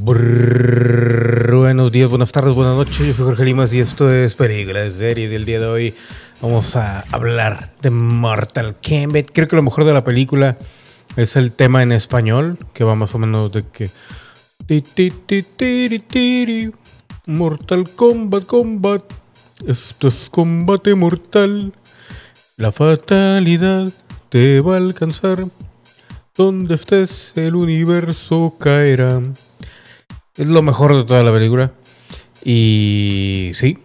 buenos días, buenas tardes, buenas noches. Yo soy Jorge Limas y esto es Películas Series. Del día de hoy vamos a hablar de Mortal Kombat. Creo que lo mejor de la película es el tema en español, que va más o menos de que. Mortal Kombat, Kombat. Esto es combate mortal. La fatalidad te va a alcanzar. Donde estés, el universo caerá. Es lo mejor de toda la película. Y sí.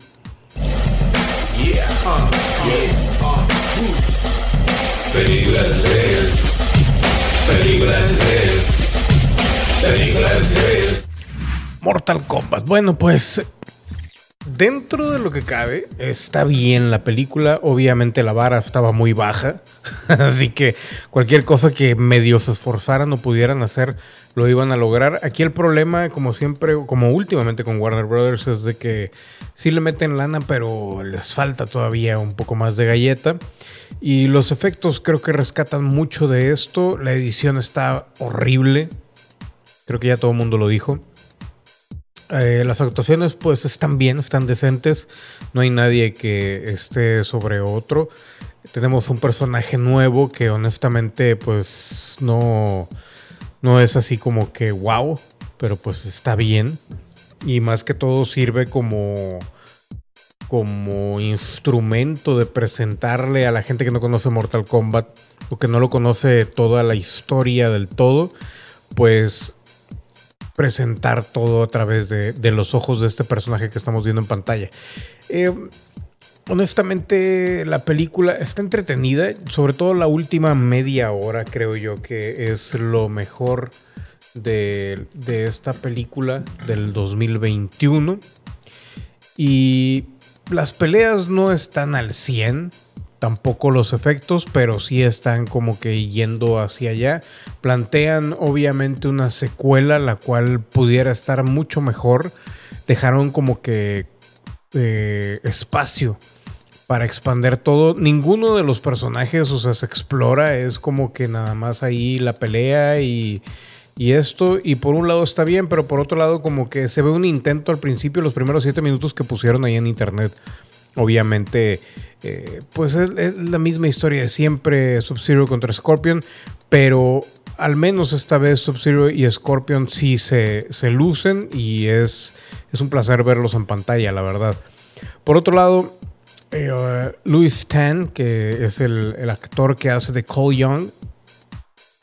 Mortal Kombat. Bueno, pues dentro de lo que cabe, está bien la película. Obviamente la vara estaba muy baja. Así que cualquier cosa que medio se esforzaran o pudieran hacer, lo iban a lograr. Aquí el problema, como siempre, como últimamente con Warner Brothers, es de que sí le meten lana, pero les falta todavía un poco más de galleta. Y los efectos creo que rescatan mucho de esto. La edición está horrible. Creo que ya todo el mundo lo dijo. Eh, las actuaciones pues están bien, están decentes. No hay nadie que esté sobre otro. Tenemos un personaje nuevo que honestamente pues no, no es así como que wow, pero pues está bien. Y más que todo sirve como, como instrumento de presentarle a la gente que no conoce Mortal Kombat o que no lo conoce toda la historia del todo, pues presentar todo a través de, los ojos de este personaje que estamos viendo en pantalla. Eh, honestamente, la película está entretenida, sobre todo la última media hora, creo yo que es lo mejor de, de esta película del 2021. Y las peleas no están al 100 tampoco los efectos, pero sí están como que yendo hacia allá. Plantean obviamente una secuela, la cual pudiera estar mucho mejor. Dejaron como que eh, espacio para expander todo. Ninguno de los personajes, o sea, se explora, es como que nada más ahí la pelea y, y esto. Y por un lado está bien, pero por otro lado como que se ve un intento al principio, los primeros siete minutos que pusieron ahí en internet. Obviamente eh, pues es, la misma historia de siempre, Sub-Zero contra Scorpion, pero al menos esta vez Sub-Zero y Scorpion sí se, lucen y es, es, un placer verlos en pantalla, la verdad. Por otro lado, eh, Louis Tan, que es el, actor que hace de Cole Young,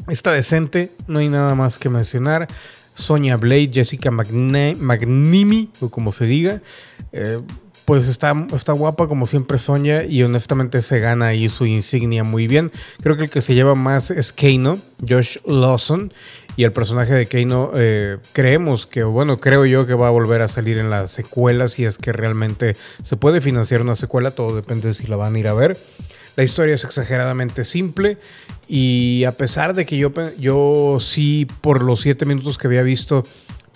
está decente, no hay nada más que mencionar. Sonia Blade, Jessica Magnimi, o como se diga. Eh, pues está, está guapa como siempre Sonia y honestamente se gana ahí su insignia muy bien. Creo que el que se lleva más es Kano, Josh Lawson. Y el personaje de Kano eh, creemos que, bueno, creo yo que va a volver a salir en la secuela si es que realmente se puede financiar una secuela, todo depende de si la van a ir a ver. La historia es exageradamente simple y a pesar de que yo, yo sí por los siete minutos que había visto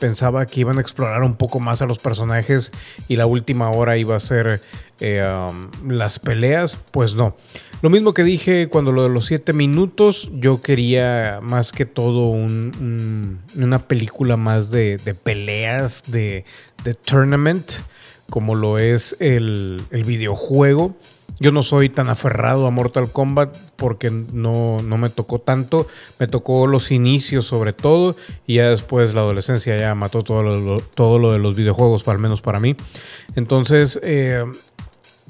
pensaba que iban a explorar un poco más a los personajes y la última hora iba a ser eh, um, las peleas, pues no. Lo mismo que dije cuando lo de los siete minutos, yo quería más que todo una película más de, peleas, de, de, tournament, como lo es el, el videojuego. Yo no soy tan aferrado a Mortal Kombat porque no, me tocó tanto. Me tocó los inicios sobre todo y ya después la adolescencia ya mató todo lo, todo lo de los videojuegos, al menos para mí. Entonces, eh,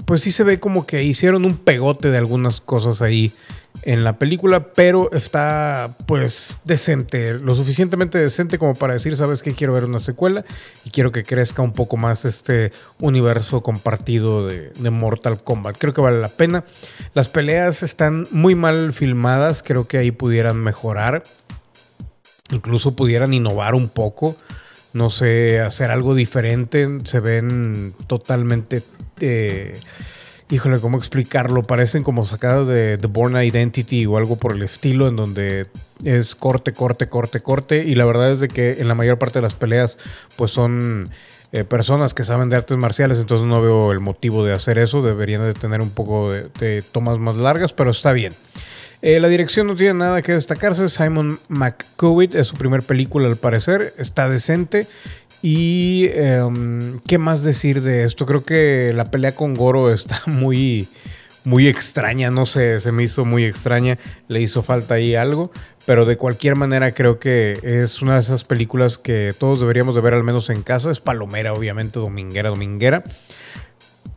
pues sí se ve como que hicieron un pegote de algunas cosas ahí en la película, pero está pues decente, lo suficientemente decente como para decir, sabes que quiero ver una secuela y quiero que crezca un poco más este universo compartido de, Mortal Kombat. Creo que vale la pena. Las peleas están muy mal filmadas, creo que ahí pudieran mejorar, incluso pudieran innovar un poco. No sé, hacer algo diferente. Se ven totalmente eh, híjole, ¿cómo explicarlo? Parecen como sacadas de The Born Identity o algo por el estilo, en donde es corte, corte, corte, corte. Y la verdad es de que en la mayor parte de las peleas, pues son eh, personas que saben de artes marciales, entonces no veo el motivo de hacer eso. Deberían de tener un poco de, tomas más largas, pero está bien. Eh, la dirección no tiene nada que destacarse. Simon McCowitt es su primer película al parecer. Está decente. Y em, qué más decir de esto. Creo que la pelea con Goro está muy, muy extraña. No sé, se me hizo muy extraña. Le hizo falta ahí algo. Pero de cualquier manera creo que es una de esas películas que todos deberíamos de ver al menos en casa. Es palomera, obviamente, dominguera, dominguera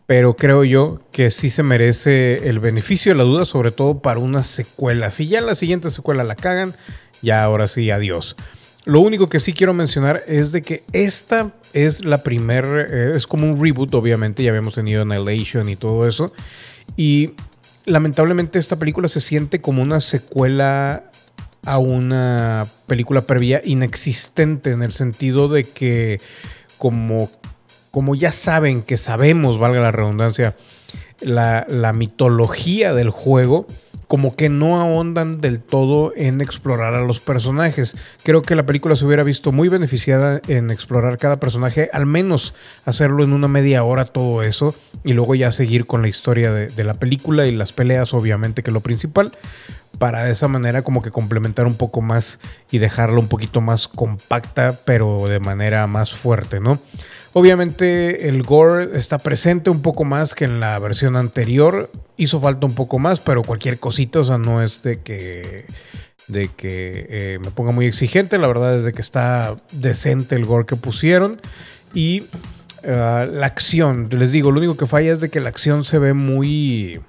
pero creo yo que sí se merece el beneficio de la duda, sobre todo para una secuela. Si ya la siguiente secuela la cagan, ya ahora sí, adiós. Lo único que sí quiero mencionar es de que esta es la primera, eh, es como un reboot, obviamente, ya habíamos tenido Annihilation y todo eso. Y lamentablemente esta película se siente como una secuela a una película previa inexistente en el sentido de que como como ya saben que sabemos, valga la redundancia, la, mitología del juego, como que no ahondan del todo en explorar a los personajes. Creo que la película se hubiera visto muy beneficiada en explorar cada personaje, al menos hacerlo en una media hora todo eso, y luego ya seguir con la historia de, de la película y las peleas, obviamente, que es lo principal, para de esa manera como que complementar un poco más y dejarla un poquito más compacta, pero de manera más fuerte, ¿no? Obviamente el gore está presente un poco más que en la versión anterior. Hizo falta un poco más, pero cualquier cosita, o sea, no es de que, de que eh, me ponga muy exigente. La verdad es de que está decente el gore que pusieron. Y ah, la acción, les digo, lo único que falla es de que la acción se ve muy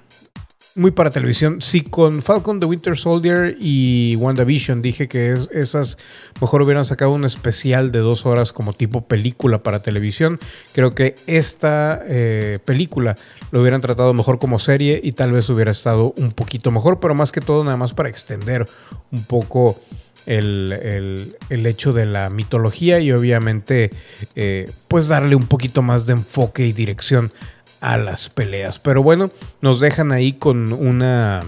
muy para televisión. Sí, con Falcon the Winter Soldier y WandaVision dije que esas mejor hubieran sacado un especial de dos horas como tipo película para televisión. Creo que esta eh, película lo hubieran tratado mejor como serie y tal vez hubiera estado un poquito mejor, pero más que todo nada más para extender un poco el, hecho de la mitología y obviamente eh, pues darle un poquito más de enfoque y dirección a las peleas. Pero bueno, nos dejan ahí con una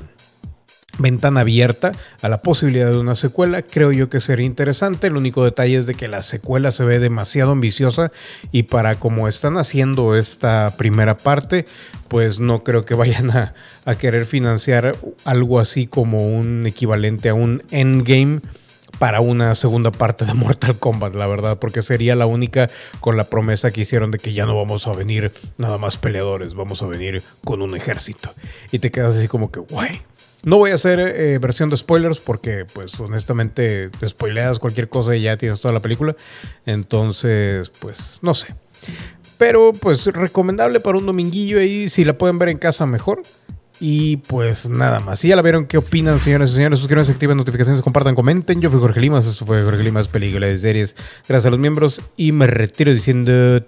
ventana abierta a la posibilidad de una secuela. Creo yo que sería interesante. El único detalle es de que la secuela se ve demasiado ambiciosa y para como están haciendo esta primera parte, pues no creo que vayan a, a querer financiar algo así como un equivalente a un endgame para una segunda parte de Mortal Kombat, la verdad, porque sería la única con la promesa que hicieron de que ya no vamos a venir nada más peleadores, vamos a venir con un ejército. Y te quedas así como que, guay. No voy a hacer eh, versión de spoilers porque, pues, honestamente, te spoileas cualquier cosa y ya tienes toda la película. Entonces, pues, no sé. Pero, pues, recomendable para un dominguillo ahí. Si la pueden ver en casa, mejor. Y pues nada más. Si ya la vieron, ¿qué opinan, señores y señores? Suscríbanse, activen notificaciones, compartan, comenten. Yo fui Jorge Limas, esto fue Jorge Limas, películas de series. Gracias a los miembros y me retiro diciendo.